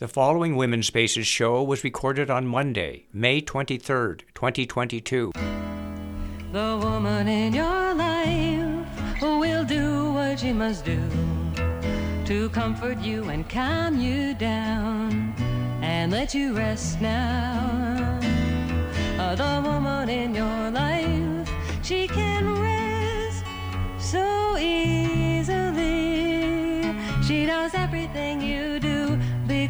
The following Women's Spaces show was recorded on Monday, May 23rd, 2022. The woman in your life will do what she must do to comfort you and calm you down and let you rest now. Uh, the woman in your life, she can rest so easily. She everything you do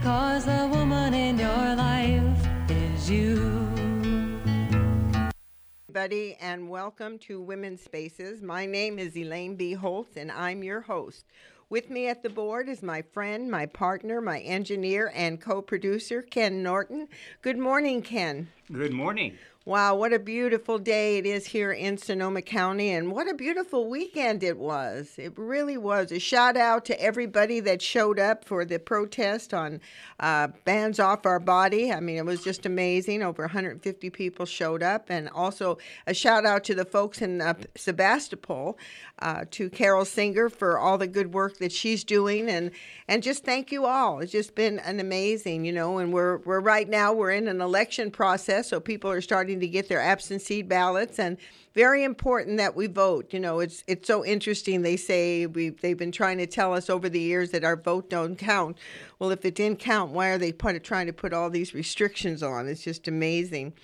because the woman in your life is you. everybody, and welcome to Women's Spaces. My name is Elaine B. Holtz, and I'm your host. With me at the board is my friend, my partner, my engineer, and co producer, Ken Norton. Good morning, Ken. Good morning. Wow, what a beautiful day it is here in Sonoma County, and what a beautiful weekend it was. It really was. A shout out to everybody that showed up for the protest on uh, Bans Off Our Body. I mean, it was just amazing. Over 150 people showed up, and also a shout out to the folks in uh, Sebastopol, uh, to Carol Singer for all the good work that she's doing, and and just thank you all. It's just been an amazing, you know. And we're we're right now we're in an election process, so people are starting to get their absentee ballots and very important that we vote. You know, it's it's so interesting. They say we they've been trying to tell us over the years that our vote don't count. Well, if it didn't count, why are they put, trying to put all these restrictions on? It's just amazing.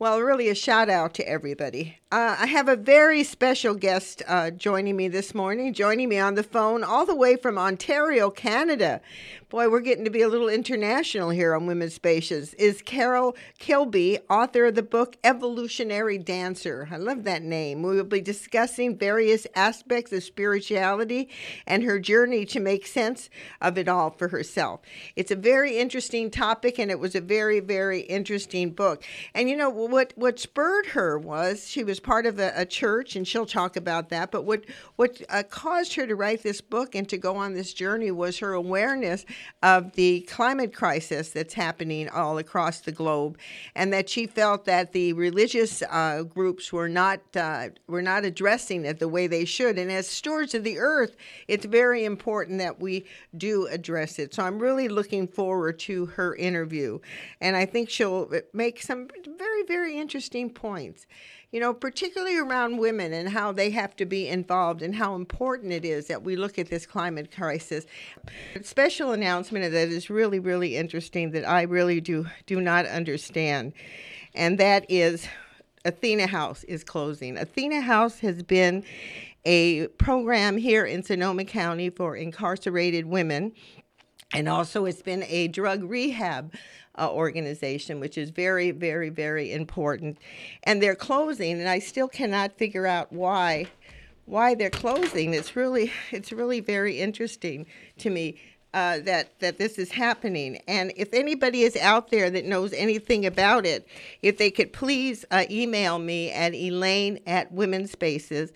Well, really a shout out to everybody. Uh, I have a very special guest uh, joining me this morning, joining me on the phone all the way from Ontario, Canada. Boy, we're getting to be a little international here on Women's Spaces. Is Carol Kilby, author of the book Evolutionary Dancer. I love that name. We will be discussing various aspects of spirituality and her journey to make sense of it all for herself. It's a very interesting topic, and it was a very, very interesting book. And you know what? What spurred her was she was part of a, a church, and she'll talk about that. But what what uh, caused her to write this book and to go on this journey was her awareness of the climate crisis that's happening all across the globe, and that she felt that the religious uh, groups were not uh, were not addressing it the way they should. And as stewards of the earth, it's very important that we do address it. So I'm really looking forward to her interview, and I think she'll make some very very interesting points you know, particularly around women and how they have to be involved and how important it is that we look at this climate crisis. A special announcement that is really, really interesting that I really do do not understand, and that is Athena House is closing. Athena House has been a program here in Sonoma County for incarcerated women. And also, it's been a drug rehab uh, organization, which is very, very, very important. And they're closing, and I still cannot figure out why why they're closing. It's really it's really very interesting to me. Uh, that that this is happening. And if anybody is out there that knows anything about it, if they could please uh, email me at Elaine at Women's Spaces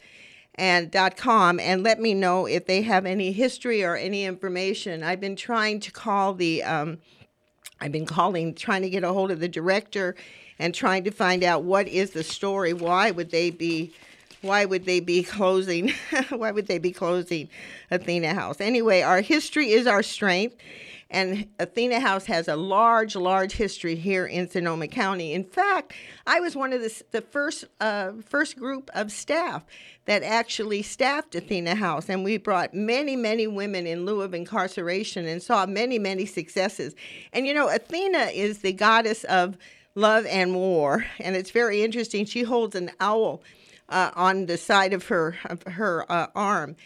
and com and let me know if they have any history or any information. I've been trying to call the um, I've been calling, trying to get a hold of the director and trying to find out what is the story. Why would they be why would they be closing why would they be closing Athena House? Anyway, our history is our strength. And Athena House has a large, large history here in Sonoma County. In fact, I was one of the, the first uh, first group of staff that actually staffed Athena House, and we brought many, many women in lieu of incarceration and saw many, many successes. And you know, Athena is the goddess of love and war, and it's very interesting. She holds an owl uh, on the side of her of her uh, arm.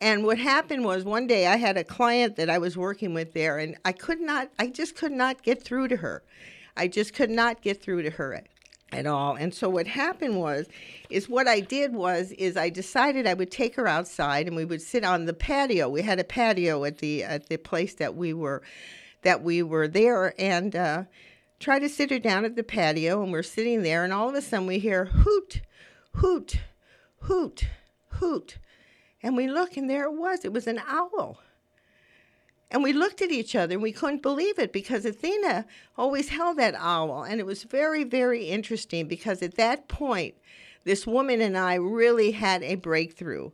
And what happened was one day I had a client that I was working with there, and I could not, I just could not get through to her. I just could not get through to her at all. And so what happened was, is what I did was, is I decided I would take her outside and we would sit on the patio. We had a patio at the at the place that we were, that we were there, and uh, try to sit her down at the patio. And we're sitting there, and all of a sudden we hear hoot, hoot, hoot, hoot. And we look, and there it was. It was an owl. And we looked at each other and we couldn't believe it because Athena always held that owl. And it was very, very interesting because at that point, this woman and I really had a breakthrough.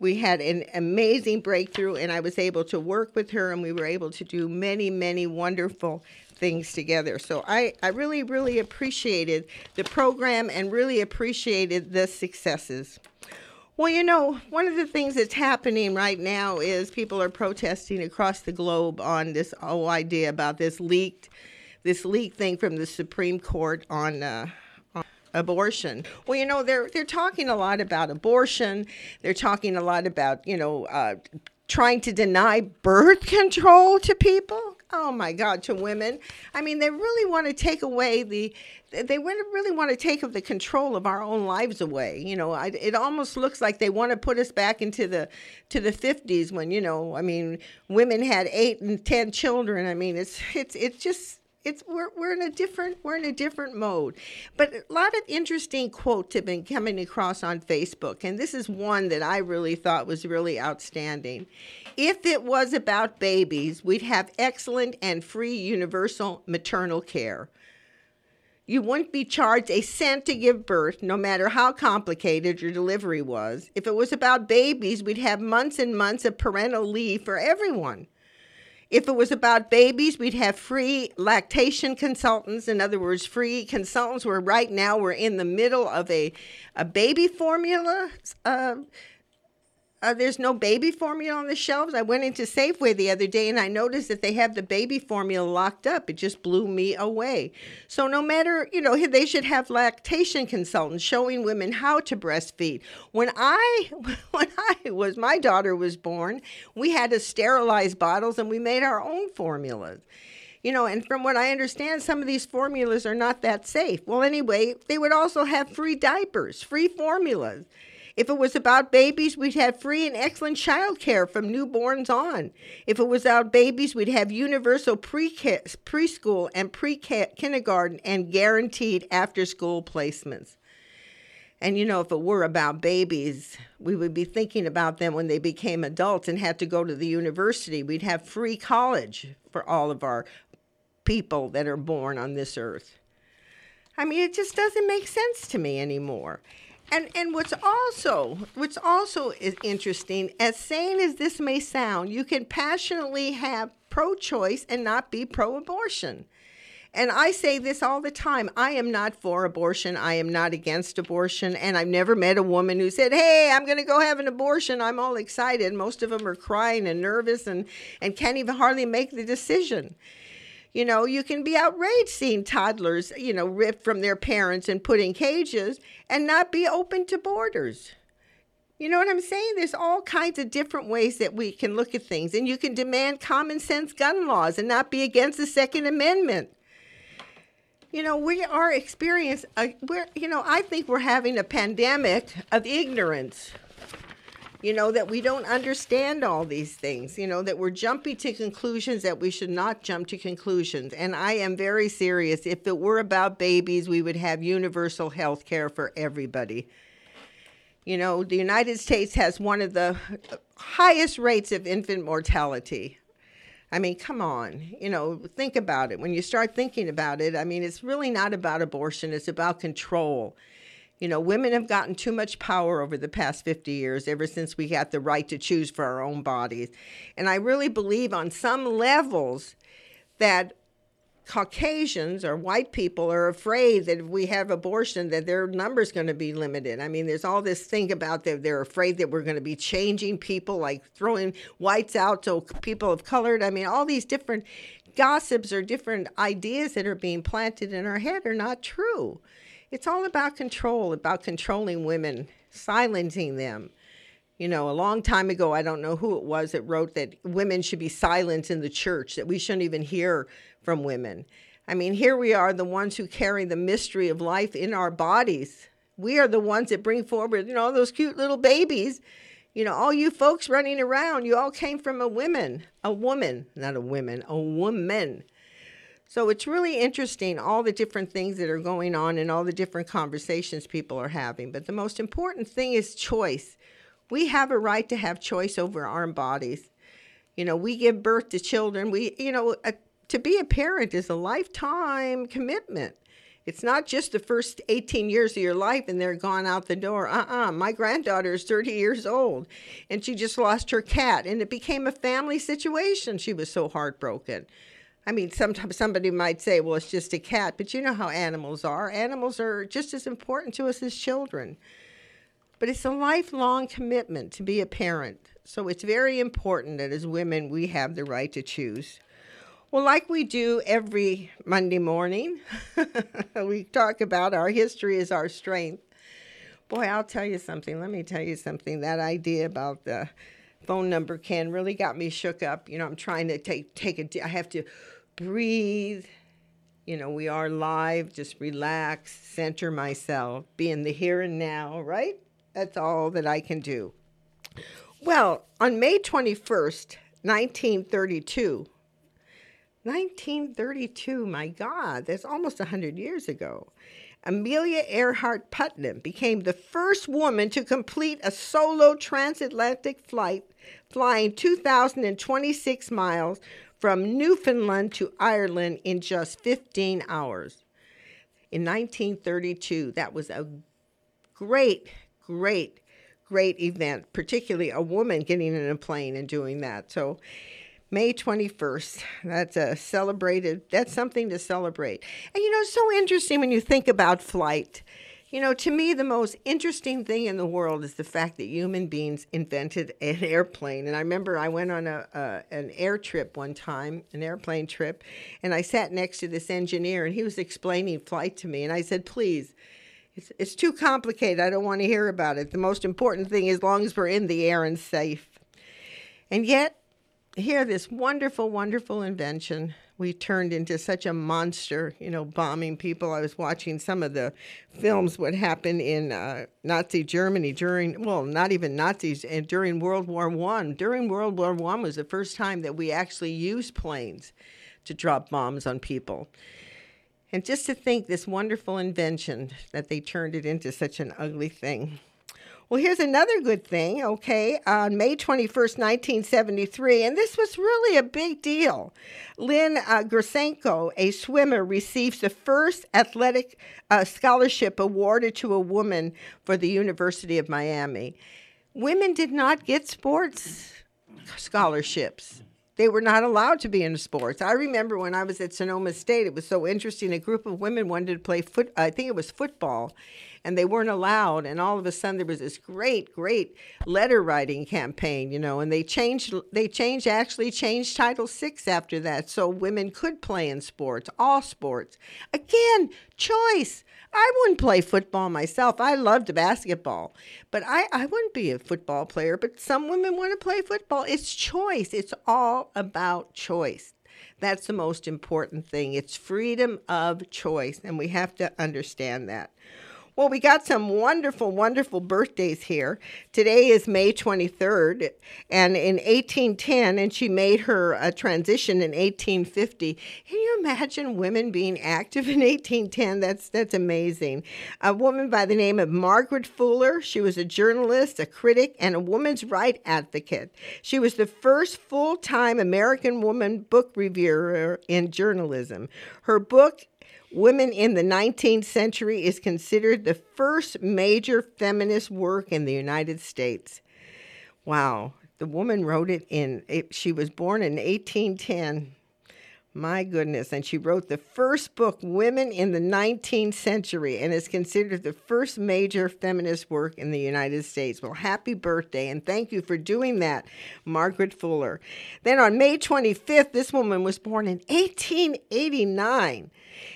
we had an amazing breakthrough, and I was able to work with her, and we were able to do many, many wonderful things together. So I, I really, really appreciated the program and really appreciated the successes. Well, you know, one of the things that's happening right now is people are protesting across the globe on this whole idea about this leaked, this leaked thing from the Supreme Court on. Uh, abortion. Well, you know, they're they're talking a lot about abortion. They're talking a lot about you know uh, trying to deny birth control to people. Oh my God, to women. I mean, they really want to take away the, they really want to take the control of our own lives away. You know, I, it almost looks like they want to put us back into the, to the 50s when, you know, I mean, women had eight and 10 children. I mean, it's, it's, it's just, it's we're, we're in a different we're in a different mode but a lot of interesting quotes have been coming across on facebook and this is one that i really thought was really outstanding if it was about babies we'd have excellent and free universal maternal care you wouldn't be charged a cent to give birth, no matter how complicated your delivery was. If it was about babies, we'd have months and months of parental leave for everyone. If it was about babies, we'd have free lactation consultants. In other words, free consultants where right now we're in the middle of a, a baby formula uh, uh, there's no baby formula on the shelves. I went into Safeway the other day and I noticed that they have the baby formula locked up. It just blew me away. So no matter, you know, they should have lactation consultants showing women how to breastfeed. When I when I was my daughter was born, we had to sterilize bottles and we made our own formulas you know, and from what I understand, some of these formulas are not that safe. Well, anyway, they would also have free diapers, free formulas. If it was about babies, we'd have free and excellent child care from newborns on. If it was about babies, we'd have universal preschool and pre kindergarten and guaranteed after school placements. And you know, if it were about babies, we would be thinking about them when they became adults and had to go to the university. We'd have free college for all of our people that are born on this earth. I mean, it just doesn't make sense to me anymore. And and what's also what's also is interesting, as sane as this may sound, you can passionately have pro-choice and not be pro-abortion. And I say this all the time. I am not for abortion. I am not against abortion. And I've never met a woman who said, Hey, I'm going to go have an abortion. I'm all excited. Most of them are crying and nervous and, and can't even hardly make the decision. You know, you can be outraged seeing toddlers, you know, ripped from their parents and put in cages and not be open to borders. You know what I'm saying? There's all kinds of different ways that we can look at things. And you can demand common sense gun laws and not be against the Second Amendment. You know, we are experiencing, uh, we're, you know, I think we're having a pandemic of ignorance you know, that we don't understand all these things, you know, that we're jumping to conclusions that we should not jump to conclusions. And I am very serious. If it were about babies, we would have universal health care for everybody. You know, the United States has one of the highest rates of infant mortality. I mean, come on, you know, think about it. When you start thinking about it, I mean, it's really not about abortion, it's about control. You know, women have gotten too much power over the past 50 years, ever since we got the right to choose for our own bodies. And I really believe on some levels that Caucasians or white people are afraid that if we have abortion, that their number's going to be limited. I mean, there's all this thing about that they're afraid that we're going to be changing people, like throwing whites out so people of color. I mean, all these different gossips or different ideas that are being planted in our head are not true. It's all about control, about controlling women, silencing them. You know, a long time ago, I don't know who it was that wrote that women should be silent in the church, that we shouldn't even hear from women. I mean, here we are, the ones who carry the mystery of life in our bodies. We are the ones that bring forward, you know, those cute little babies. You know, all you folks running around, you all came from a woman, a woman, not a woman, a woman. So it's really interesting all the different things that are going on and all the different conversations people are having. But the most important thing is choice. We have a right to have choice over our bodies. You know, we give birth to children. We, you know, a, to be a parent is a lifetime commitment. It's not just the first 18 years of your life and they're gone out the door. Uh uh My granddaughter is 30 years old and she just lost her cat and it became a family situation. She was so heartbroken. I mean, sometimes somebody might say, well, it's just a cat, but you know how animals are. Animals are just as important to us as children. But it's a lifelong commitment to be a parent. So it's very important that as women, we have the right to choose. Well, like we do every Monday morning, we talk about our history is our strength. Boy, I'll tell you something. Let me tell you something. That idea about the phone number Ken really got me shook up. You know, I'm trying to take take a. I have to breathe. You know, we are live. Just relax, center myself, be in the here and now. Right? That's all that I can do. Well, on May 21st, 1932, 1932, my God, that's almost 100 years ago. Amelia Earhart Putnam became the first woman to complete a solo transatlantic flight, flying 2,026 miles from Newfoundland to Ireland in just 15 hours. In 1932, that was a great, great, great event, particularly a woman getting in a plane and doing that. So, May 21st. That's a celebrated, that's something to celebrate. And you know, it's so interesting when you think about flight. You know, to me, the most interesting thing in the world is the fact that human beings invented an airplane. And I remember I went on a, an air trip one time, an airplane trip, and I sat next to this engineer, and he was explaining flight to me. And I said, please, it's, it's too complicated. I don't want to hear about it. The most important thing, as long as we're in the air and safe. And yet, here, this wonderful, wonderful invention, we turned into such a monster, you know, bombing people. I was watching some of the films, what happened in uh, Nazi Germany during, well, not even Nazis, and during World War One. During World War One was the first time that we actually used planes to drop bombs on people. And just to think this wonderful invention that they turned it into such an ugly thing. Well, here's another good thing, okay? On May 21st, 1973, and this was really a big deal. Lynn uh, a swimmer, receives the first athletic uh, scholarship awarded to a woman for the University of Miami. Women did not get sports scholarships they were not allowed to be in sports. I remember when I was at Sonoma State, it was so interesting. A group of women wanted to play foot. I think it was football, and they weren't allowed. And all of a sudden, there was this great, great letter writing campaign, you know. And they changed. They changed. Actually, changed Title VI after that, so women could play in sports, all sports. Again, choice. I wouldn't play football myself. I loved basketball, but I, I wouldn't be a football player. But some women want to play football. It's choice. It's all about choice. That's the most important thing. It's freedom of choice, and we have to understand that. Well, we got some wonderful, wonderful birthdays here. Today is May 23rd, and in 1810, and she made her a transition in 1850. Can you imagine women being active in 1810? That's that's amazing. A woman by the name of Margaret Fuller. She was a journalist, a critic, and a woman's right advocate. She was the first full-time American woman book reviewer in journalism. Her book Women in the 19th Century is considered the first major feminist work in the United States. Wow, the woman wrote it in, it, she was born in 1810. My goodness. And she wrote the first book, Women in the 19th Century, and is considered the first major feminist work in the United States. Well, happy birthday, and thank you for doing that, Margaret Fuller. Then on May 25th, this woman was born in 1889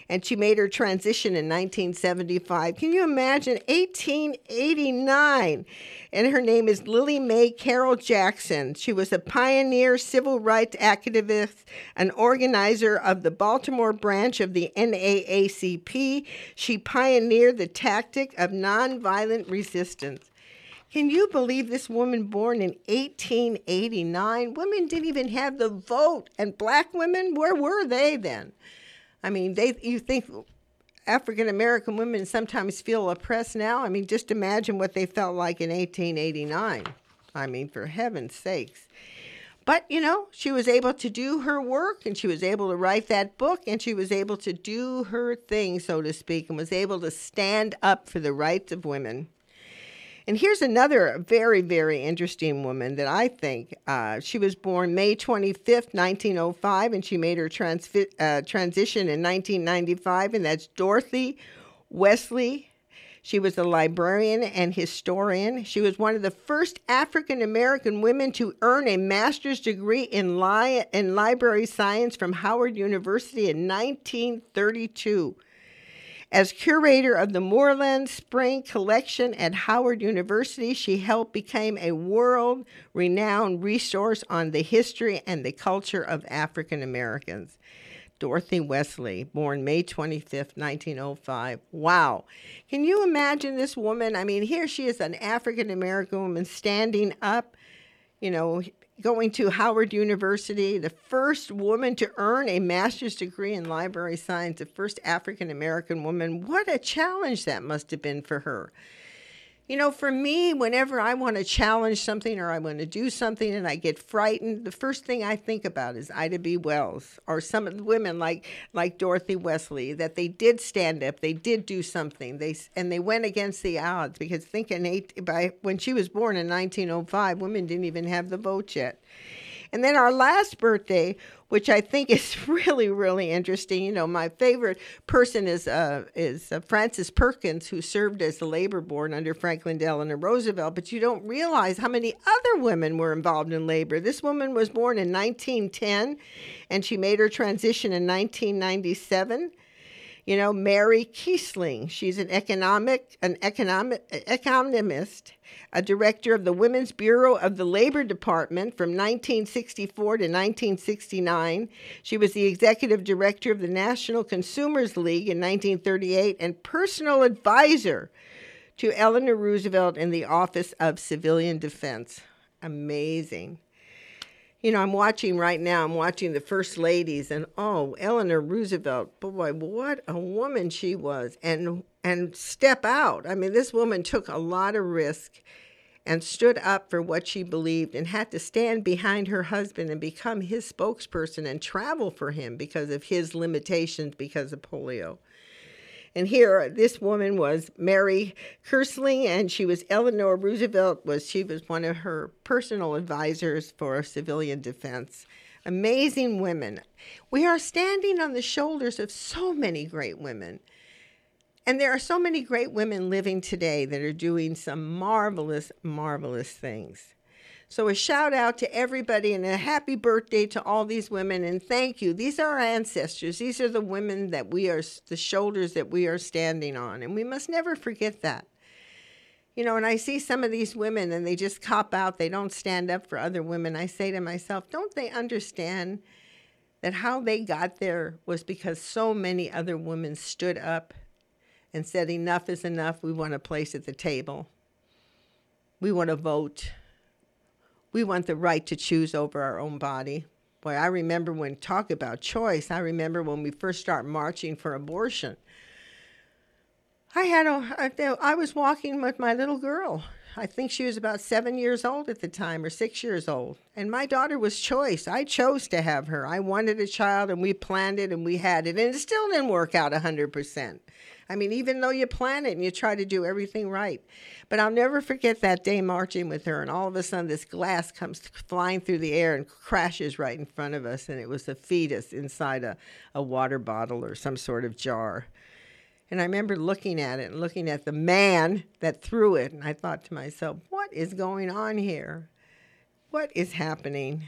and she made her transition in 1975. Can you imagine 1889? And her name is Lillie Mae Carroll Jackson. She was a pioneer civil rights activist, an organizer of the Baltimore branch of the NAACP. She pioneered the tactic of nonviolent resistance. Can you believe this woman born in 1889? Women didn't even have the vote, and black women, where were they then? I mean, they you think African American women sometimes feel oppressed now? I mean, just imagine what they felt like in 1889. I mean, for heaven's sakes. But, you know, she was able to do her work and she was able to write that book and she was able to do her thing, so to speak, and was able to stand up for the rights of women. And here's another very, very interesting woman that I think uh, she was born May 25th, 1905, and she made her transfi- uh, transition in 1995, and that's Dorothy Wesley. She was a librarian and historian. She was one of the first African American women to earn a master's degree in, li- in library science from Howard University in 1932. As curator of the Moorland-Spingarn Collection at Howard University, she helped become a world renowned resource on the history and the culture of African Americans. Dorothy Wesley, born May 25th, 1905. Wow. Can you imagine this woman? I mean, here she is, an African American woman standing up, you know, going to Howard University, the first woman to earn a master's degree in library science, the first African American woman. What a challenge that must have been for her. You know, for me, whenever I want to challenge something or I want to do something and I get frightened, the first thing I think about is Ida B. Wells or some of the women like like Dorothy Wesley that they did stand up, they did do something, they and they went against the odds because thinking eight by when she was born in 1905, women didn't even have the vote yet. And then our last birthday, which I think is really, really interesting. You know, my favorite person is uh, is uh, Frances Perkins, who served as the labor board under Franklin Delano Roosevelt. But you don't realize how many other women were involved in labor. This woman was born in 1910, and she made her transition in 1997. You know, Mary Keyserling. She's an economic, an economic economist, a director of the Women's Bureau of the Labor Department from 1964 to 1969. She was the executive director of the National Consumers League in 1938 and personal advisor to Eleanor Roosevelt in the Office of Civilian Defense. Amazing you know, I'm watching right now, I'm watching the First Ladies, and oh, Eleanor Roosevelt, boy, what a woman she was. And and step out. I mean, this woman took a lot of risk and stood up for what she believed and had to stand behind her husband and become his spokesperson and travel for him because of his limitations because of polio. And here, uh, this woman was Mary Keyserling, and she was Eleanor Roosevelt. Was she was one of her personal advisors for civilian defense. Amazing women. We are standing on the shoulders of so many great women. And there are so many great women living today that are doing some marvelous, marvelous things. So, a shout out to everybody and a happy birthday to all these women. And thank you. These are our ancestors. These are the women that we are, the shoulders that we are standing on. And we must never forget that. You know, and I see some of these women and they just cop out, they don't stand up for other women. I say to myself, don't they understand that how they got there was because so many other women stood up and said, enough is enough. We want a place at the table, we want to vote we want the right to choose over our own body. Boy, I remember when talk about choice, I remember when we first start marching for abortion. I had a, I was walking with my little girl. I think she was about seven years old at the time, or six years old. And my daughter was choice. I chose to have her. I wanted a child, and we planned it, and we had it. And it still didn't work out 100%. I mean, even though you plan it and you try to do everything right. But I'll never forget that day marching with her, and all of a sudden this glass comes flying through the air and crashes right in front of us, and it was a fetus inside a, a water bottle or some sort of jar. And I remember looking at it and looking at the man that threw it, and I thought to myself, what is going on here? What is happening?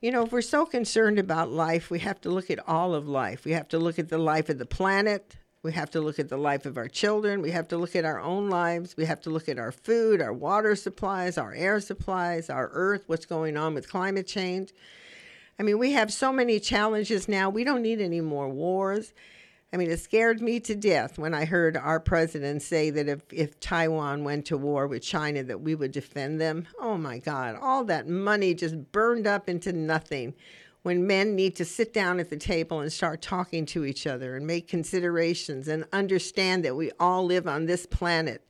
You know, if we're so concerned about life, we have to look at all of life. We have to look at the life of the planet, we have to look at the life of our children. We have to look at our own lives. We have to look at our food, our water supplies, our air supplies, our earth, what's going on with climate change. I mean, we have so many challenges now. We don't need any more wars. I mean, it scared me to death when I heard our president say that if, if Taiwan went to war with China, that we would defend them. Oh my God, all that money just burned up into nothing when men need to sit down at the table and start talking to each other and make considerations and understand that we all live on this planet.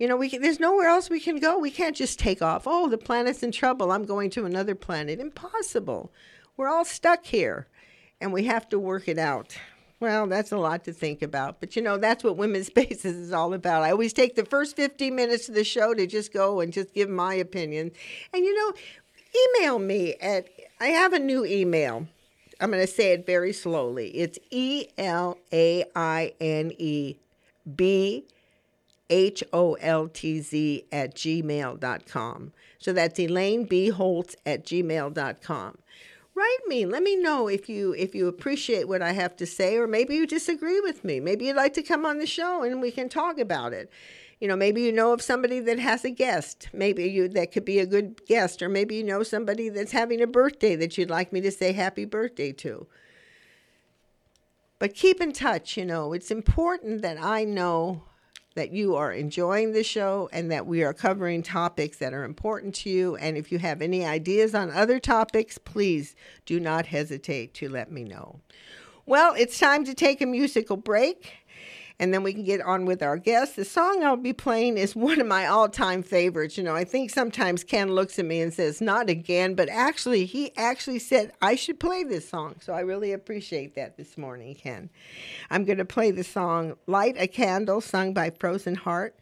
You know, we can, there's nowhere else we can go. We can't just take off. Oh, the planet's in trouble. I'm going to another planet. Impossible. We're all stuck here, and we have to work it out. Well, that's a lot to think about. But you know, that's what Women's Spaces is all about. I always take the first 15 minutes of the show to just go and just give my opinion. And you know, email me at, I have a new email. I'm going to say it very slowly. It's E L A I N E B H O L T Z at gmail.com. So that's Elaine B. Holtz at gmail.com write me. Let me know if you if you appreciate what i have to say or maybe you disagree with me. Maybe you'd like to come on the show and we can talk about it. You know maybe you know of somebody that has a guest. Maybe you that could be a good guest or maybe you know somebody that's having a birthday that you'd like me to say happy birthday to. But keep in touch you know. It's important that i know that you are enjoying the show and that we are covering topics that are important to you. And if you have any ideas on other topics, please do not hesitate to let me know. Well, it's time to take a musical break and then we can get on with our guest. The song I'll be playing is one of my all time favorites. You know, I think sometimes Ken looks at me and says, Not again, but actually, he actually said I should play this song. So I really appreciate that this morning, Ken. I'm going to play the song Light a Candle, sung by Frozen Heart,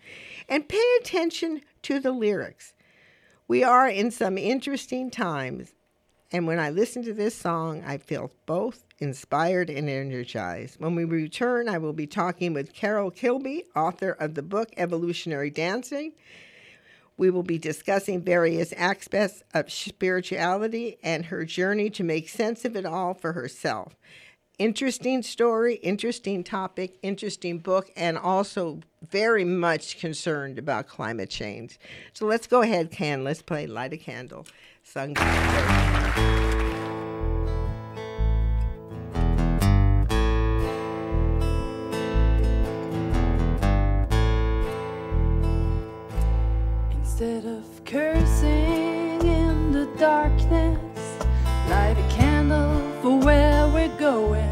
and pay attention to the lyrics. We are in some interesting times, and when I listen to this song, I feel both inspired and energized. When we return, I will be talking with Carol Kilby, author of the book Evolutionary Dancing. We will be discussing various aspects of spirituality and her journey to make sense of it all for herself. Interesting story, interesting topic, interesting book, and also very much concerned about climate change. So let's go ahead, Ken. Let's play Light a Candle, sung cursing in the darkness, light a candle for where we're going.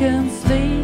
can sleep.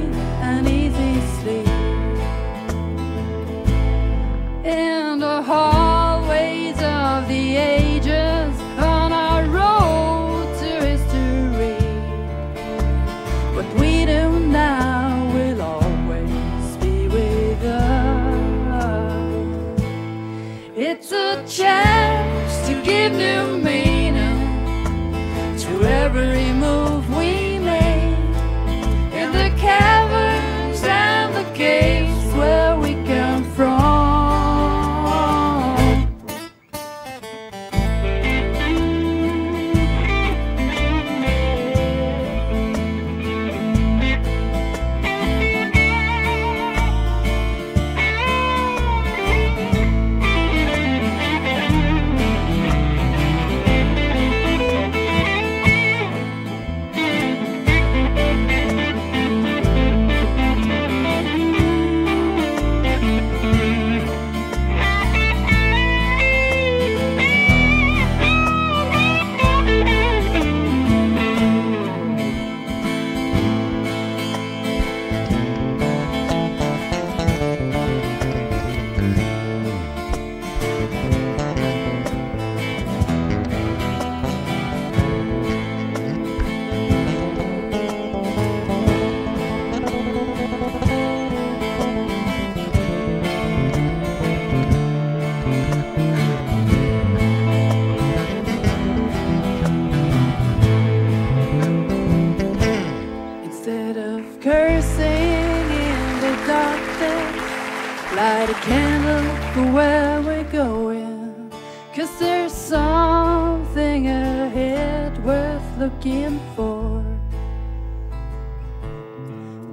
Instead of cursing in the darkness, light a candle for where we're going. Cause there's something ahead worth looking for.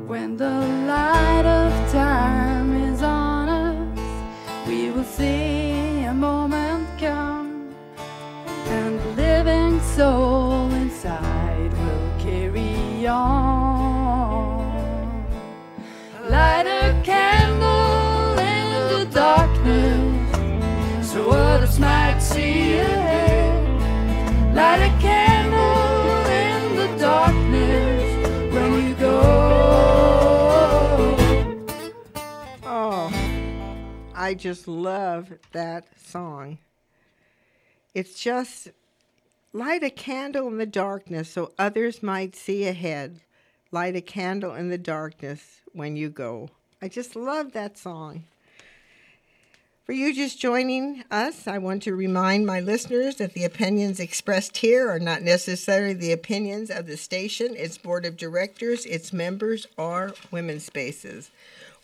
When the light of time is on us, we will see a moment come, and the living soul inside will carry on. I just love that song. It's just light a candle in the darkness so others might see ahead. Light a candle in the darkness when you go. I just love that song. For you just joining us, I want to remind my listeners that the opinions expressed here are not necessarily the opinions of the station, its board of directors, its members, or women's spaces.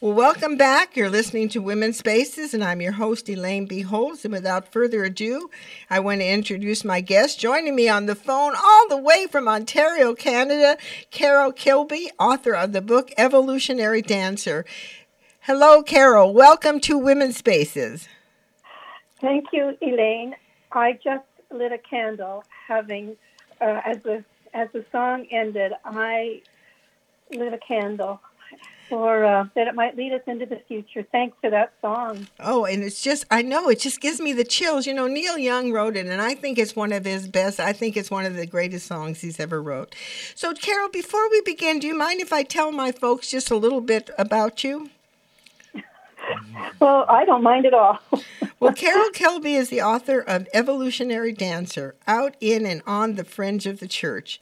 Well, welcome back. You're listening to Women's Spaces, and I'm your host, Elaine B. Holtz. And without further ado, I want to introduce my guest. Joining me on the phone, all the way from Ontario, Canada, Carol Kilby, author of the book Evolutionary Dancer. Hello, Carol. Welcome to Women's Spaces. Thank you, Elaine. I just lit a candle, having uh, as the as the song ended. I lit a candle for uh, that it might lead us into the future. Thanks for that song. Oh, and it's just, I know, it just gives me the chills. You know, Neil Young wrote it, and I think it's one of his best. I think it's one of the greatest songs he's ever wrote. So, Carol, before we begin, do you mind if I tell my folks just a little bit about you? Well, I don't mind at all. Well, Carol Kilby is the author of Evolutionary Dancer Out, In, and On the Fringe of the Church.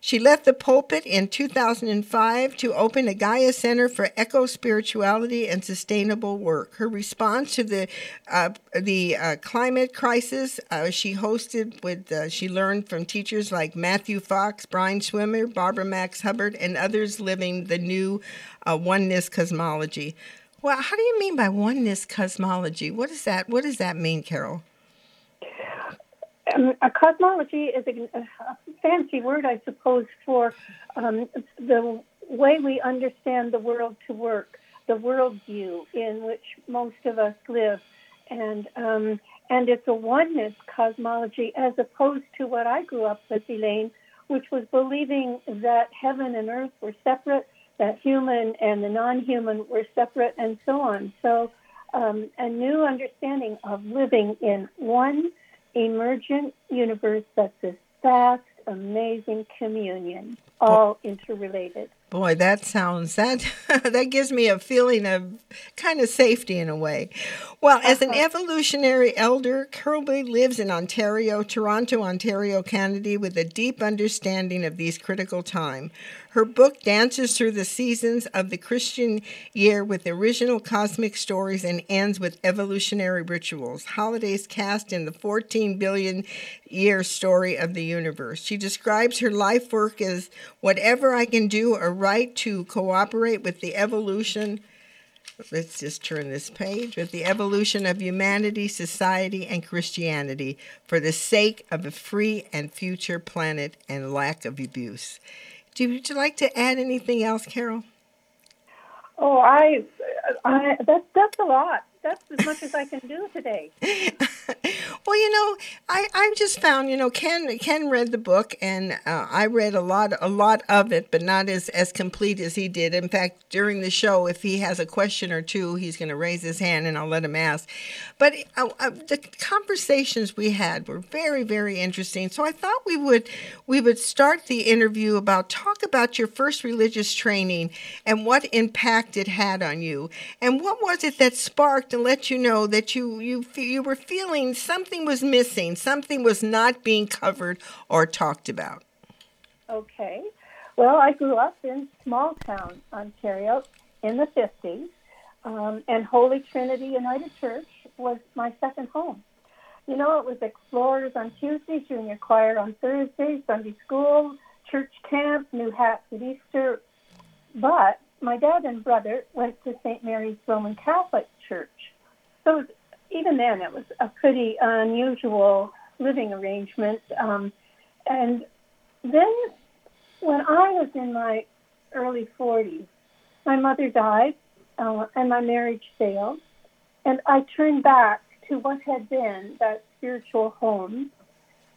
She left the pulpit in 2005 to open a Gaia Center for Eco Spirituality and Sustainable Work. Her response to the uh, the uh, climate crisis, uh, she hosted with uh, she learned from teachers like Matthew Fox, Brian Swimme, Barbara Marx Hubbard, and others living the new uh, oneness cosmology. Well, how do you mean by oneness cosmology? What is that? What does that mean, Carol? Um, a cosmology is a, a fancy word, I suppose, for um, the way we understand the world to work, the worldview in which most of us live, and um, and it's a oneness cosmology as opposed to what I grew up with, Elaine, which was believing that heaven and earth were separate, that human and the non-human were separate, and so on. So, um, a new understanding of living in one emergent universe that's this vast, amazing communion, all interrelated. Boy, that sounds that that gives me a feeling of kind of safety in a way. Well, as an uh-huh. evolutionary elder, Kirby lives in Ontario, Toronto, Ontario, Canada, with a deep understanding of these critical time. Her book dances through the seasons of the Christian year with original cosmic stories and ends with evolutionary rituals. Holidays cast in the 14 billion year story of the universe. She describes her life work as whatever I can do or write to cooperate with the evolution. Let's just turn this page with the evolution of humanity, society, and Christianity for the sake of a free and future planet and lack of abuse. Do would you like to add anything else, Carol? Oh, I, I that's that's a lot. That's as much as I can do today. well, you know, I I just found you know Ken Ken read the book and uh, I read a lot a lot of it, but not as as complete as he did. In fact, during the show, if he has a question or two, he's going to raise his hand and I'll let him ask. But uh, uh, the conversations we had were very very interesting. So I thought we would we would start the interview about talk about your first religious training and what impact it had on you, and what was it that sparked let you know that you you you were feeling something was missing, something was not being covered or talked about. Okay. Well, I grew up in small town Ontario in the 50s, um, and Holy Trinity United Church was my second home. You know, it was explorers on Tuesday, junior choir on Thursday, Sunday school, church camp, new hats at Easter. But my dad and brother went to St. Mary's Roman Catholic. So even then, it was a pretty unusual living arrangement. Um, and then, when I was in my early 40s, my mother died uh, and my marriage failed. And I turned back to what had been that spiritual home.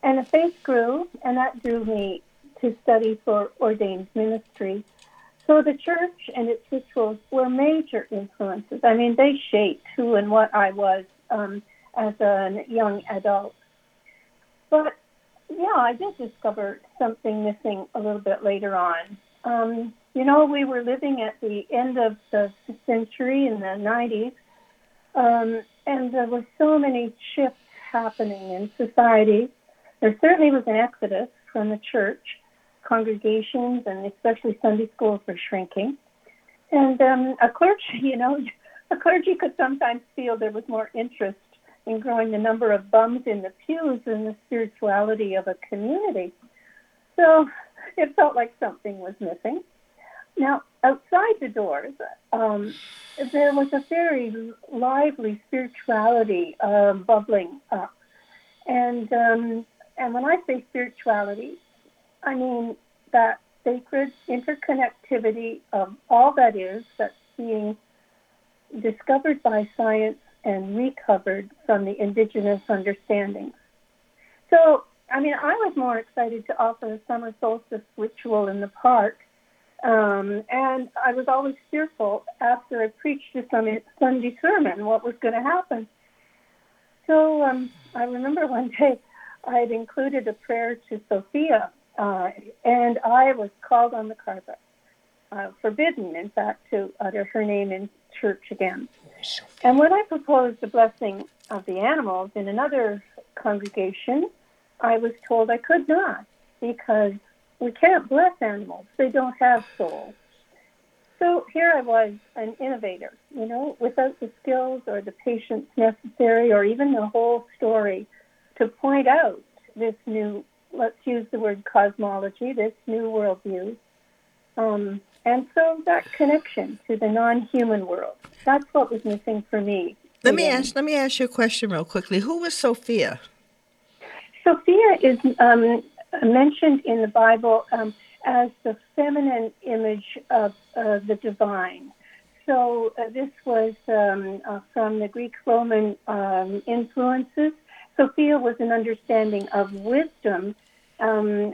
And the faith grew, and that drew me to study for ordained ministry. So the church and its rituals were major influences. I mean, they shaped who and what I was um, as a young adult. But yeah, I did discover something missing a little bit later on. Um, you know, we were living at the end of the century in the 90s, um, and there were so many shifts happening in society. There certainly was an exodus from the church congregations and especially Sunday schools were shrinking. And um, a clergy, you know, a clergy could sometimes feel there was more interest in growing the number of bums in the pews than the spirituality of a community. So it felt like something was missing. Now, outside the doors, um, there was a very lively spirituality uh, bubbling up. And, um, and when I say spirituality, I mean that sacred interconnectivity of all that is that's being discovered by science and recovered from the indigenous understandings. So, I mean, I was more excited to offer a summer solstice ritual in the park. Um, and I was always fearful after I preached a Sunday sermon what was going to happen. So um, I remember one day I had included a prayer to Sophia uh, and I was called on the carpet, uh, forbidden, in fact, to utter her name in church again. And when I proposed the blessing of the animals in another congregation, I was told I could not because we can't bless animals. They don't have souls. So here I was, an innovator, you know, without the skills or the patience necessary or even the whole story to point out this new let's use the word cosmology, this new worldview. Um, and so that connection to the non-human world, that's what was missing for me. Let me ask. Let me ask you a question real quickly. Who was Sophia? Sophia is um, mentioned in the Bible um, as the feminine image of uh, the divine. So uh, this was um, uh, from the Greek Roman um, influences, Sophia was an understanding of wisdom, um,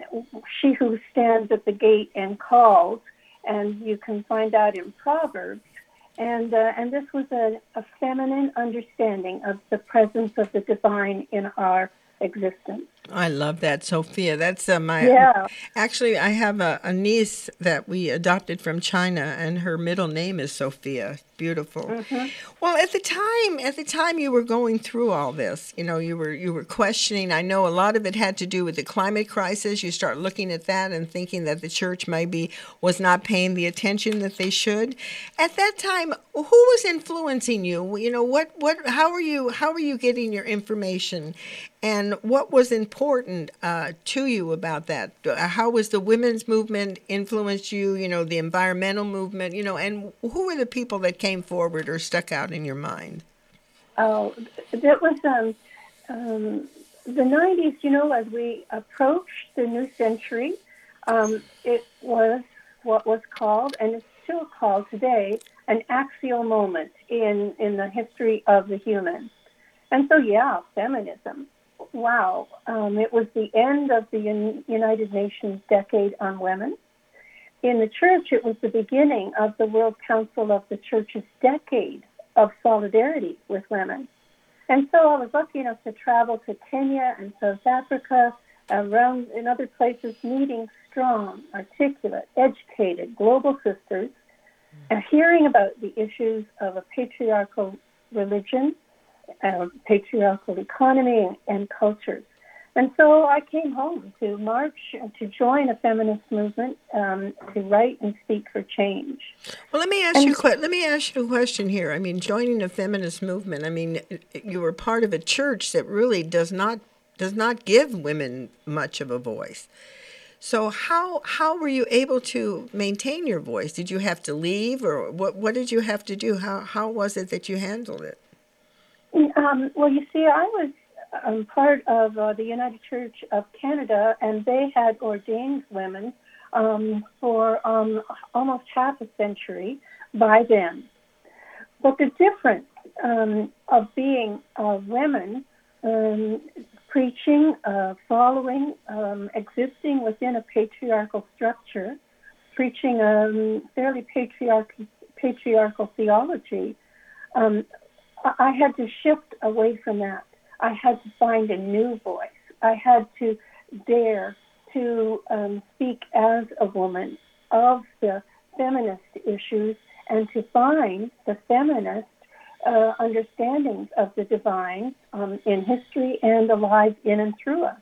she who stands at the gate and calls, and you can find that in Proverbs. And, uh, and this was a, a feminine understanding of the presence of the divine in our existence. I love that, Sophia. That's uh, my. Yeah. Actually, I have a, a, niece that we adopted from China, and her middle name is Sophia. Beautiful. Mm-hmm. Well, at the time, at the time you were going through all this, you know, you were you were questioning. I know a lot of it had to do with the climate crisis. You start looking at that and thinking that the church maybe was not paying the attention that they should. At that time, who was influencing you? You know, what what how are you how are you getting your information, and what was important? Important uh, to you about that? Uh, how was the women's movement influenced you? You know, the environmental movement. You know, and who were the people that came forward or stuck out in your mind? Oh, that was um, um, the '90s. You know, as we approached the new century, um, it was what was called, and it's still called today, an axial moment in in the history of the human. And so, yeah, feminism wow, um, it was the end of the United Nations Decade on Women. In the church, it was the beginning of the World Council of the Church's Decade of Solidarity with Women. And so I was lucky enough to travel to Kenya and South Africa, around in other places, meeting strong, articulate, educated global sisters, and hearing about the issues of a patriarchal religion uh, patriarchal economy and, and cultures. And so I came home to march, to join a feminist movement, um, to write and speak for change. Well, let me ask and, you. Let me ask you a question here. I mean, joining a feminist movement. I mean, you were part of a church that really does not does not give women much of a voice. So how how were you able to maintain your voice? Did you have to leave, or what what did you have to do? How how was it that you handled it? Um, well, you see, I was um, part of uh, the United Church of Canada, and they had ordained women um, for um, almost half a century by then. But the difference um, of being uh, women um, preaching, uh, following, um, existing within a patriarchal structure, preaching a fairly patriarchal, patriarchal theology, um, I had to shift away from that. I had to find a new voice. I had to dare to um, speak as a woman of the feminist issues and to find the feminist uh, understandings of the divine um, in history and alive in and through us.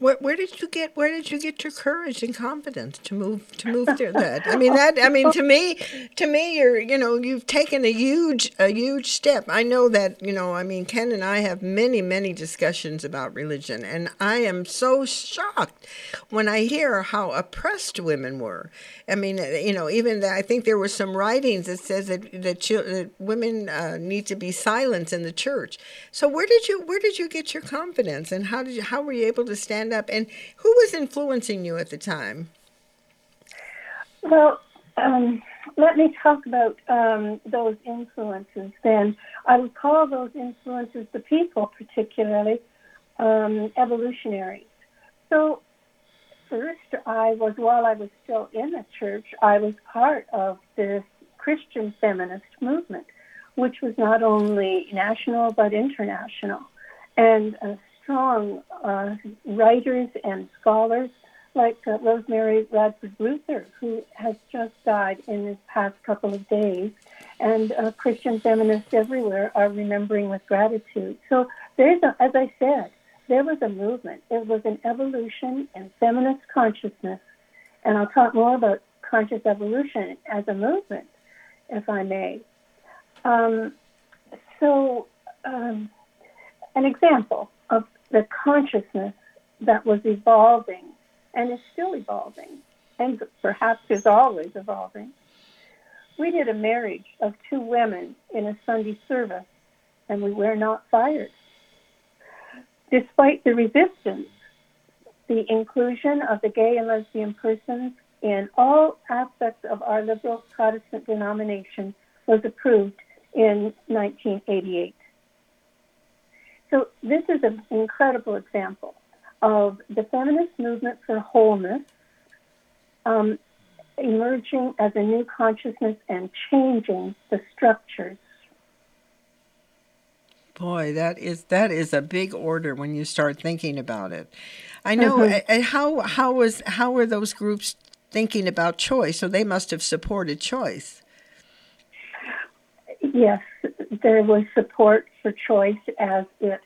Where, where did you get where did you get your courage and confidence to move to move through that? I mean that I mean to me to me you're you know you've taken a huge a huge step. I know that you know I mean Ken and I have many many discussions about religion and I am so shocked when I hear how oppressed women were. I mean you know even that I think there were some writings that says that that, that women uh, need to be silenced in the church. So where did you where did you get your confidence and how did you how were you able to stand stand up. And who was influencing you at the time? Well, um, let me talk about um, those influences then. I would call those influences the people, particularly um, evolutionaries. So, first, I was, while I was still in the church, I was part of this Christian feminist movement, which was not only national but international. And uh, strong uh, writers and scholars like uh, Rosemary Radford Ruether, who has just died in this past couple of days, and uh, Christian feminists everywhere are remembering with gratitude. So there's, a, as I said, there was a movement. It was an evolution in feminist consciousness, and I'll talk more about conscious evolution as a movement, if I may. Um, so, um, an example the consciousness that was evolving and is still evolving and perhaps is always evolving. We did a marriage of two women in a Sunday service and we were not fired. Despite the resistance, the inclusion of the gay and lesbian persons in all aspects of our liberal Protestant denomination was approved in 1988. So this is an incredible example of the feminist movement for wholeness um, emerging as a new consciousness and changing the structures. Boy, that is that is a big order when you start thinking about it. I know. Mm-hmm. How how was how were those groups thinking about choice? So they must have supported choice. Yes, there was support for choice as it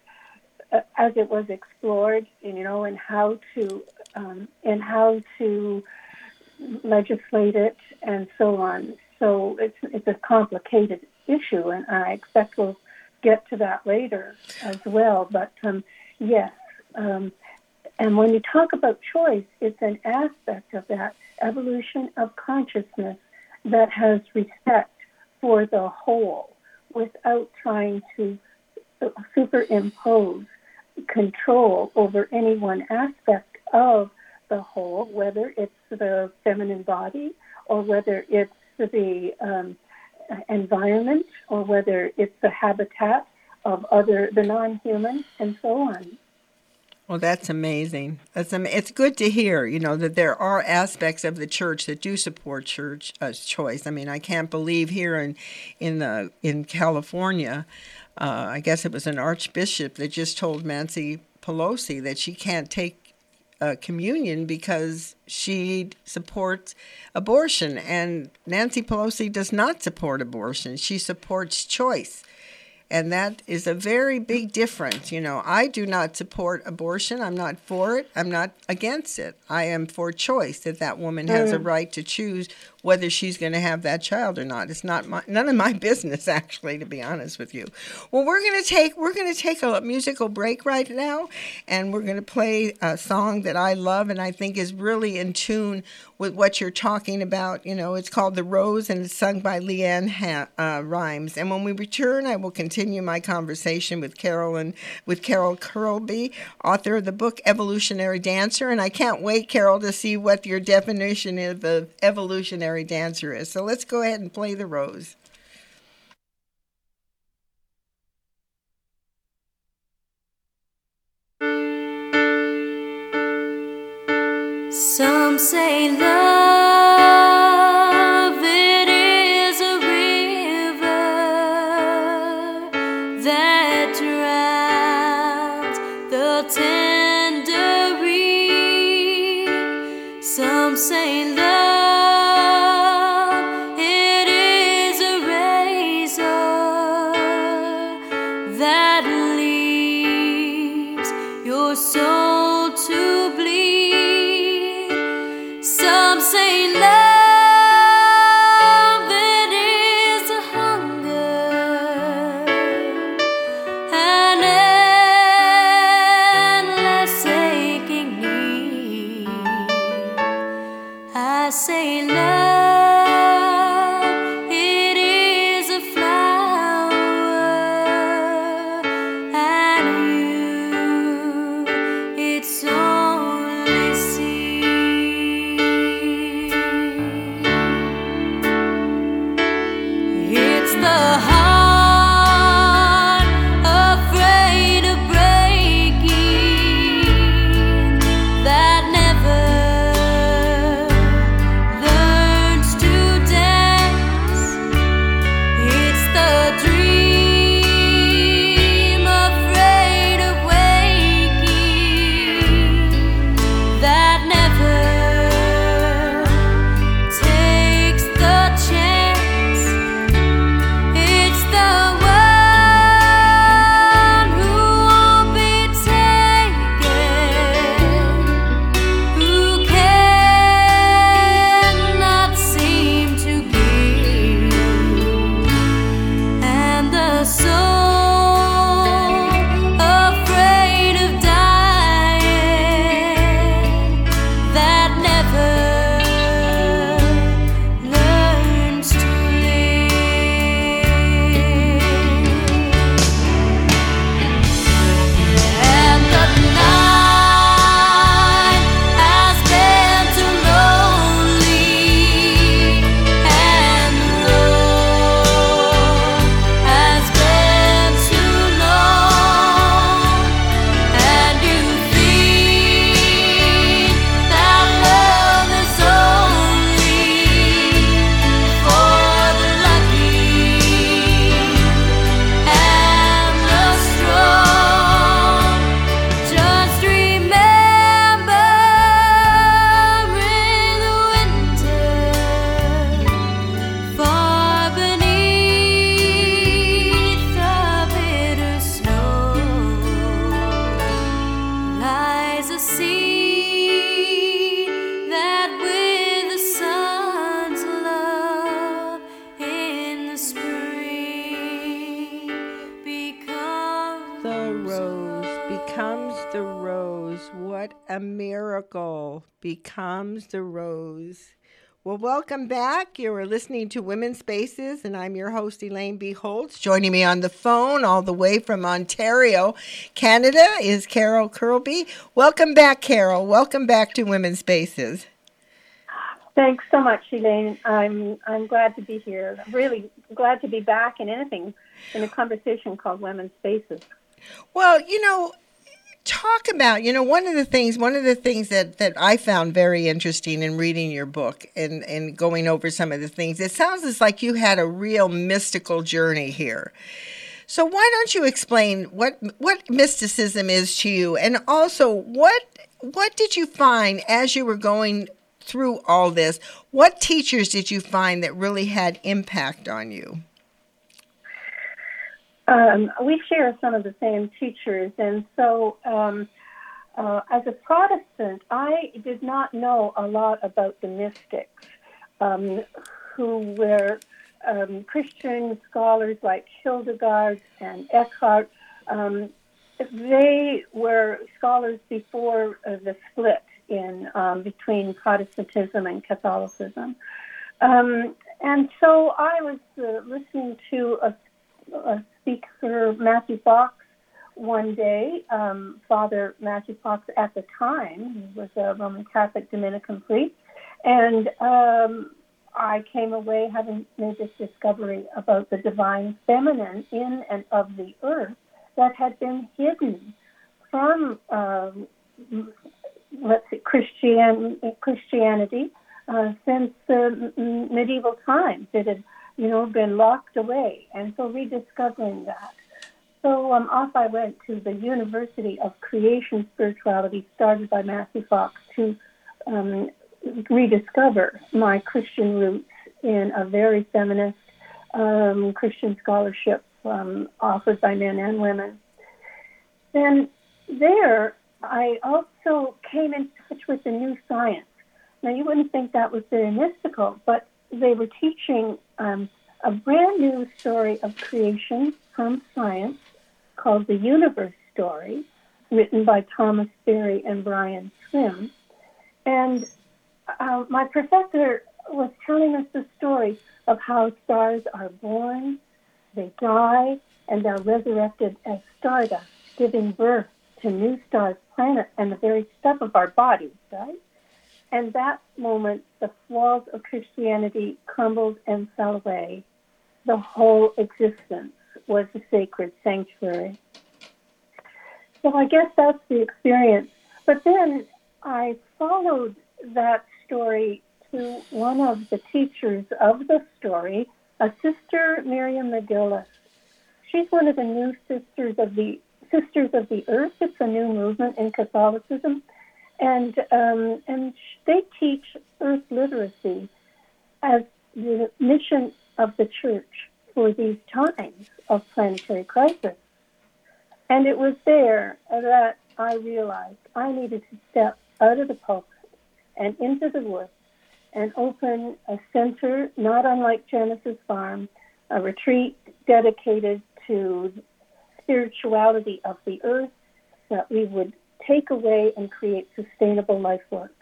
uh, as it was explored, you know, and how to um, and how to legislate it and so on. So it's it's a complicated issue, and I expect we'll get to that later as well. But um, yes, um, and when you talk about choice, it's an aspect of that evolution of consciousness that has respect for the whole without trying to superimpose control over any one aspect of the whole, whether it's the feminine body or whether it's the um, environment or whether it's the habitat of other the non-human and so on. Well, that's amazing. That's am- it's good to hear, you know, that there are aspects of the church that do support church uh, choice. I mean, I can't believe here in in the in California, uh, I guess it was an archbishop that just told Nancy Pelosi that she can't take uh, communion because she supports abortion, and Nancy Pelosi does not support abortion. She supports choice And that is a very big difference. You know, I do not support abortion. I'm not for it. I'm not against it. I am for choice that that woman has a right to choose whether she's going to have that child or not. It's not my, none of my business, actually, to be honest with you. Well, we're going to take we're going to take a musical break right now, and we're going to play a song that I love and I think is really in tune with what you're talking about. You know, it's called "The Rose" and it's sung by LeAnn ha- uh, Rimes. And when we return, I will continue my conversation with Carol and with Carol Kilby, author of the book Evolutionary Dancer. And I can't wait, Carol, to see what your definition of evolutionary dancer is. So let's go ahead and play "The Rose." Some say love becomes the rose. Well, welcome back. You are listening to Women's Spaces, and I'm your host, Elaine B. Holtz. Joining me on the phone, all the way from Ontario, Canada, is Carol Kilby. Welcome back, Carol. Welcome back to Women's Spaces. Thanks so much, Elaine. I'm I'm glad to be here. I'm really glad to be back in anything in a conversation called Women's Spaces. Well, you know, talk about you know one of the things one of the things that that I found very interesting in reading your book and and going over some of the things. It sounds as like you had a real mystical journey here. So why don't you explain what what mysticism is to you, and also what what did you find as you were going through all this? What teachers did you find that really had impact on you? Um, we share some of the same teachers, and so um, uh, as a Protestant, I did not know a lot about the mystics, um, who were um, Christian scholars like Hildegard and Eckhart. Um, they were scholars before uh, the split in um, between Protestantism and Catholicism. And so I was uh, listening to a, a, speaker, Matthew Fox, one day. Um, Father Matthew Fox, at the time, he was a Roman Catholic Dominican priest, and um, I came away having made this discovery about the divine feminine in and of the earth that had been hidden from, um, let's say, Christian, Christianity uh, since uh, medieval times. It had, you know, been locked away, and so rediscovering that. So um, off I went to the University of Creation Spirituality, started by Matthew Fox, to um, rediscover my Christian roots in a very feminist um, Christian scholarship um, offered by men and women. Then there, I also came in touch with the new science. Now, you wouldn't think that was very mystical, but they were teaching um, a brand new story of creation from science called The Universe Story, written by Thomas Berry and Brian Swimme. And uh, my professor was telling us the story of how stars are born, they die, and they're resurrected as stardust, giving birth to new stars, planets, and the very stuff of our bodies, right? And that moment, the walls of Christianity crumbled and fell away. The whole existence was a sacred sanctuary. So I guess that's the experience. But then I followed that story to one of the teachers of the story, a sister Miriam MacGillis. She's one of the new sisters of the Sisters of the Earth. It's a new movement in Catholicism, and um, and they teach Earth literacy as the mission of the Church for these times of planetary crisis. And it was there that I realized I needed to step out of the pulpit and into the woods and open a center not unlike Genesis Farm, a retreat dedicated to spirituality of the earth that we would take away and create sustainable life work.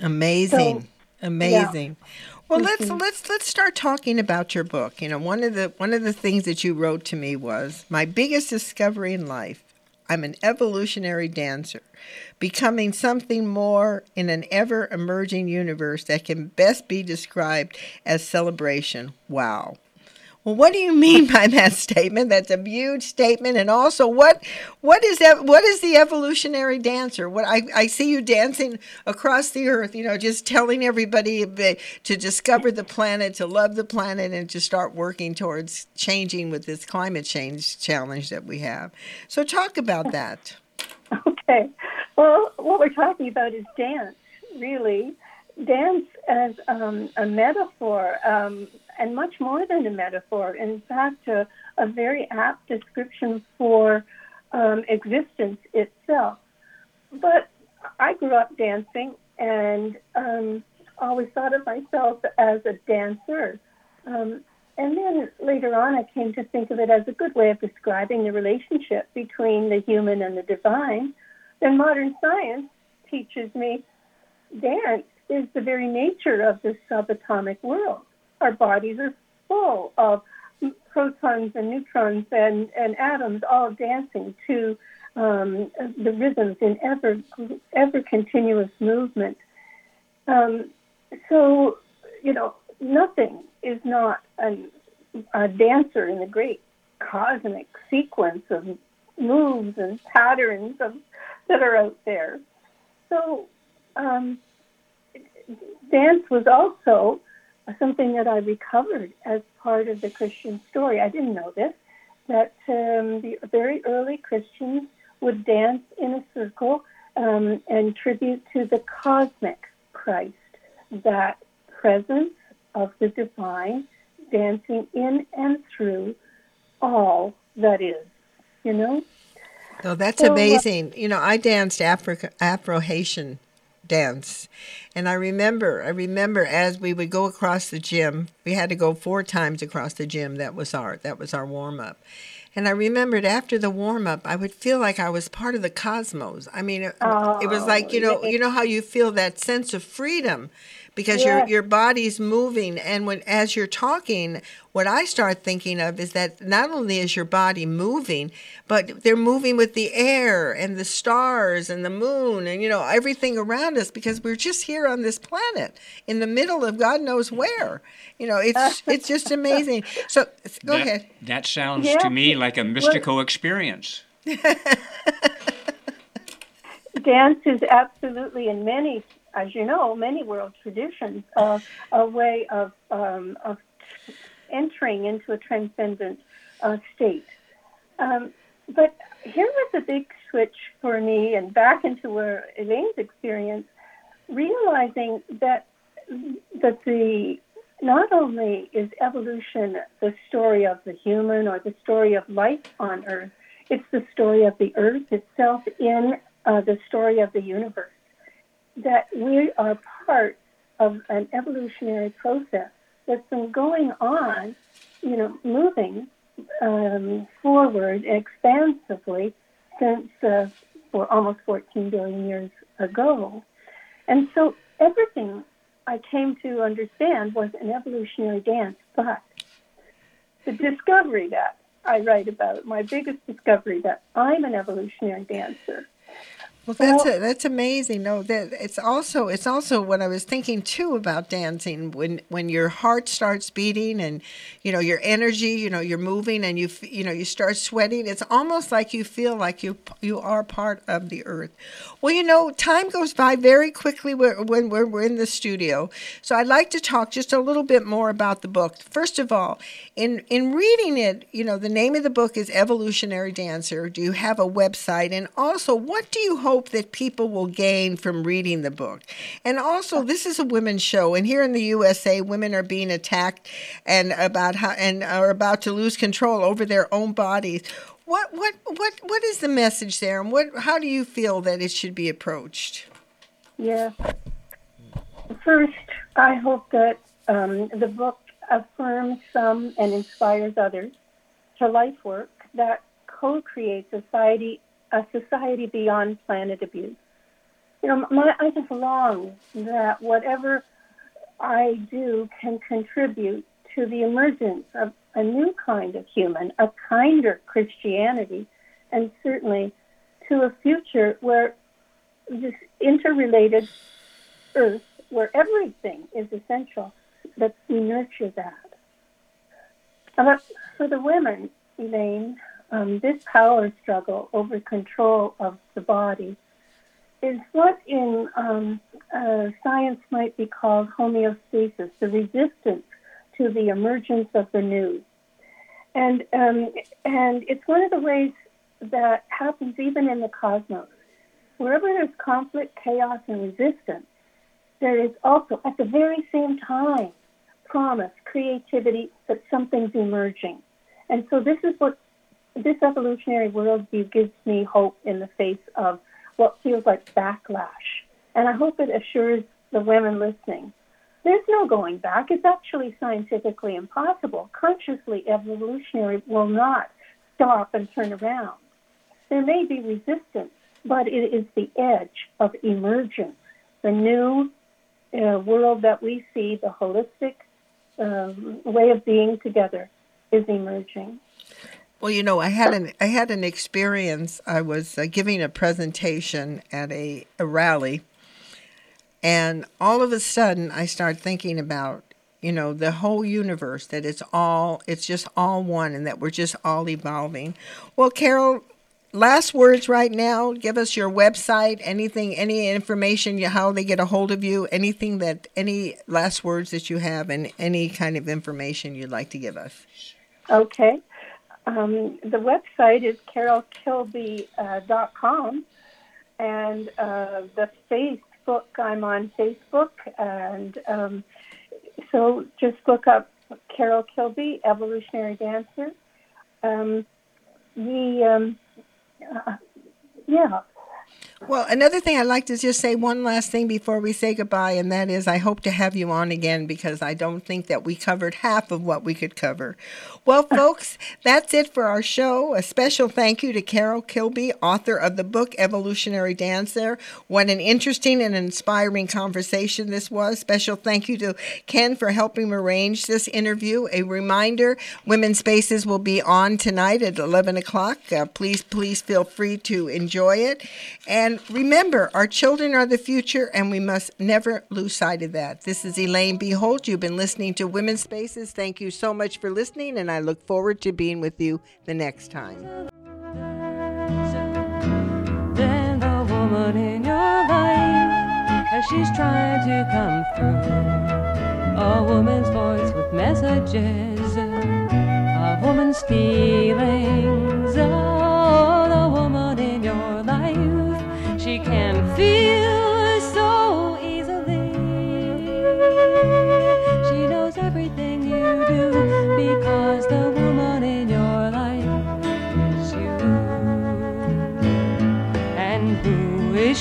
Amazing. So, Amazing. Yeah. Well, let's let's let's start talking about your book. You know, one of the one of the things that you wrote to me was my biggest discovery in life I'm an evolutionary dancer, becoming something more in an ever emerging universe that can best be described as celebration. Wow. Well, what do you mean by that statement? That's a huge statement, and also, what what is that? What is the evolutionary dancer? What I, I see you dancing across the earth, you know, just telling everybody to discover the planet, to love the planet, and to start working towards changing with this climate change challenge that we have. So, talk about that. Okay. Well, what we're talking about is dance, really. Dance as um, a metaphor. Um, and much more than a metaphor. In fact, a, a very apt description for um, existence itself. But I grew up dancing and um, always thought of myself as a dancer. Um, and then later on, I came to think of it as a good way of describing the relationship between the human and the divine. Then modern science teaches me dance is the very nature of the subatomic world our bodies are full of protons and neutrons and, and atoms all dancing to um, the rhythms in ever ever continuous movement. Um, so, you know, nothing is not an, a dancer in the great cosmic sequence of moves and patterns of, that are out there. So, um, dance was also something that I recovered as part of the Christian story. I didn't know this, that um, the very early Christians would dance in a circle um, and tribute to the cosmic Christ, that presence of the divine dancing in and through all that is, you know? Oh, that's So, uh, amazing. You know, I danced Afro Haitian dance. And I remember, I remember as we would go across the gym, we had to go four times across the gym. That was our, that was our warm up. And I remembered after the warm up, I would feel like I was part of the cosmos. I mean, it, it was like oh, you know, Oh, you know how you feel that sense of freedom, because Yes. your your body's moving. And when as you're talking, what I start thinking of is that not only is your body moving, but they're moving with the air and the stars and the moon and you know everything around us because we're just here on this planet in the middle of God knows where. You know, it's it's just amazing. So go that, ahead. That sounds Yeah. to me like a mystical experience. dance is absolutely in many, as you know, many world traditions, uh, a way of um, of entering into a transcendent uh, state. Um, but here was a big switch for me, and back into where Elaine's experience, realizing that that the not only is evolution the story of the human or the story of life on Earth, it's the story of the Earth itself in uh, the story of the universe. That we are part of an evolutionary process that's been going on, you know, moving um, forward expansively since uh, for almost 14 billion years ago. And so everything I came to understand was an evolutionary dance, but the discovery that I write about, my biggest discovery that I'm an evolutionary dancer. Well, that's Well- a, that's amazing. No, that it's also it's also what I was thinking too about dancing when when your heart starts beating and you know your energy, you know you're moving and you you know you start sweating. It's almost like you feel like you you are part of the earth. Well, you know, time goes by very quickly when when we're, we're in the studio. So I'd like to talk just a little bit more about the book. First of all, in in reading it, you know, the name of the book is Evolutionary Dancer. Do you have a website? And also, what do you hope that people will gain from reading the book? And also, this is a women's show, and here in the USA, women are being attacked and about how and are about to lose control over their own bodies. What what what what is the message there, and what how do you feel that it should be approached? Yeah. First, I hope that um, the book affirms some and inspires others to life work that co-creates society, a society beyond planet abuse. You know, my, I just long that whatever I do can contribute to the emergence of a new kind of human, a kinder Christianity, and certainly to a future where this interrelated earth, where everything is essential, that we nurture that. But for the women, Elaine, um, this power struggle over control of the body is what in um, uh, science might be called homeostasis, the resistance to the emergence of the new. And, um, and it's one of the ways that happens even in the cosmos. Wherever there's conflict, chaos, and resistance, there is also, at the very same time, promise, creativity, that something's emerging. And so this is what this evolutionary worldview gives me hope in the face of what feels like backlash. And I hope it assures the women listening there's no going back. It's actually scientifically impossible. Consciously, evolutionary will not stop and turn around. There may be resistance, but it is the edge of emergence, the new uh, world that we see, the holistic um, way of being together is emerging. Well, you know, I had an I had an experience. I was uh, giving a presentation at a, a rally, and all of a sudden, I start thinking about you know the whole universe that it's all it's just all one, and that we're just all evolving. Well, Carol, last words right now. Give us your website, anything, any information, how they get a hold of you, anything that any last words that you have, and any kind of information you'd like to give us. Okay. Um, the website is carolkilby.com, and uh, the Facebook, I'm on Facebook, and um, so just look up Carol Kilby, Evolutionary Dancer. Um, we, um, uh, yeah. Well, another thing I'd like to just say one last thing before we say goodbye, and that is I hope to have you on again because I don't think that we covered half of what we could cover. Well, folks, that's it for our show. A special thank you to Carol Kilby, author of the book Evolutionary Dancer. What an interesting and inspiring conversation this was. Special thank you to Ken for helping arrange this interview. A reminder Women's Spaces will be on tonight at 11 o'clock. Uh, please, please feel free to enjoy it. And remember, our children are the future, and we must never lose sight of that. This is Elaine B. Holtz. You've been listening to Women's Spaces. Thank you so much for listening, and I look forward to being with you the next time. Then the woman in your life, as she's trying to come through, a woman's voice with messages, a woman's feelings.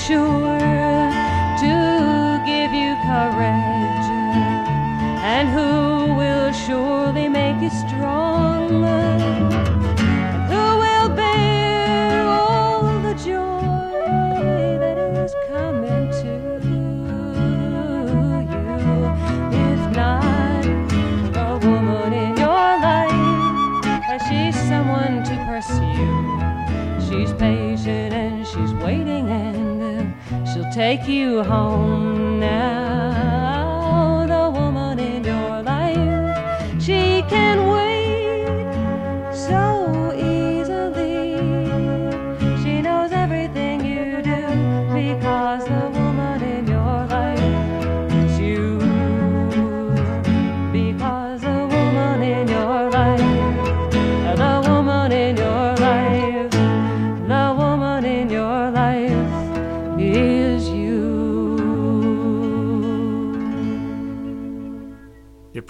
Sure to give you courage? And who will surely make you strong? Take you home now.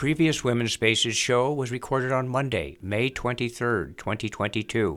Previous Women's Spaces show was recorded on Monday, May 23rd, 2022.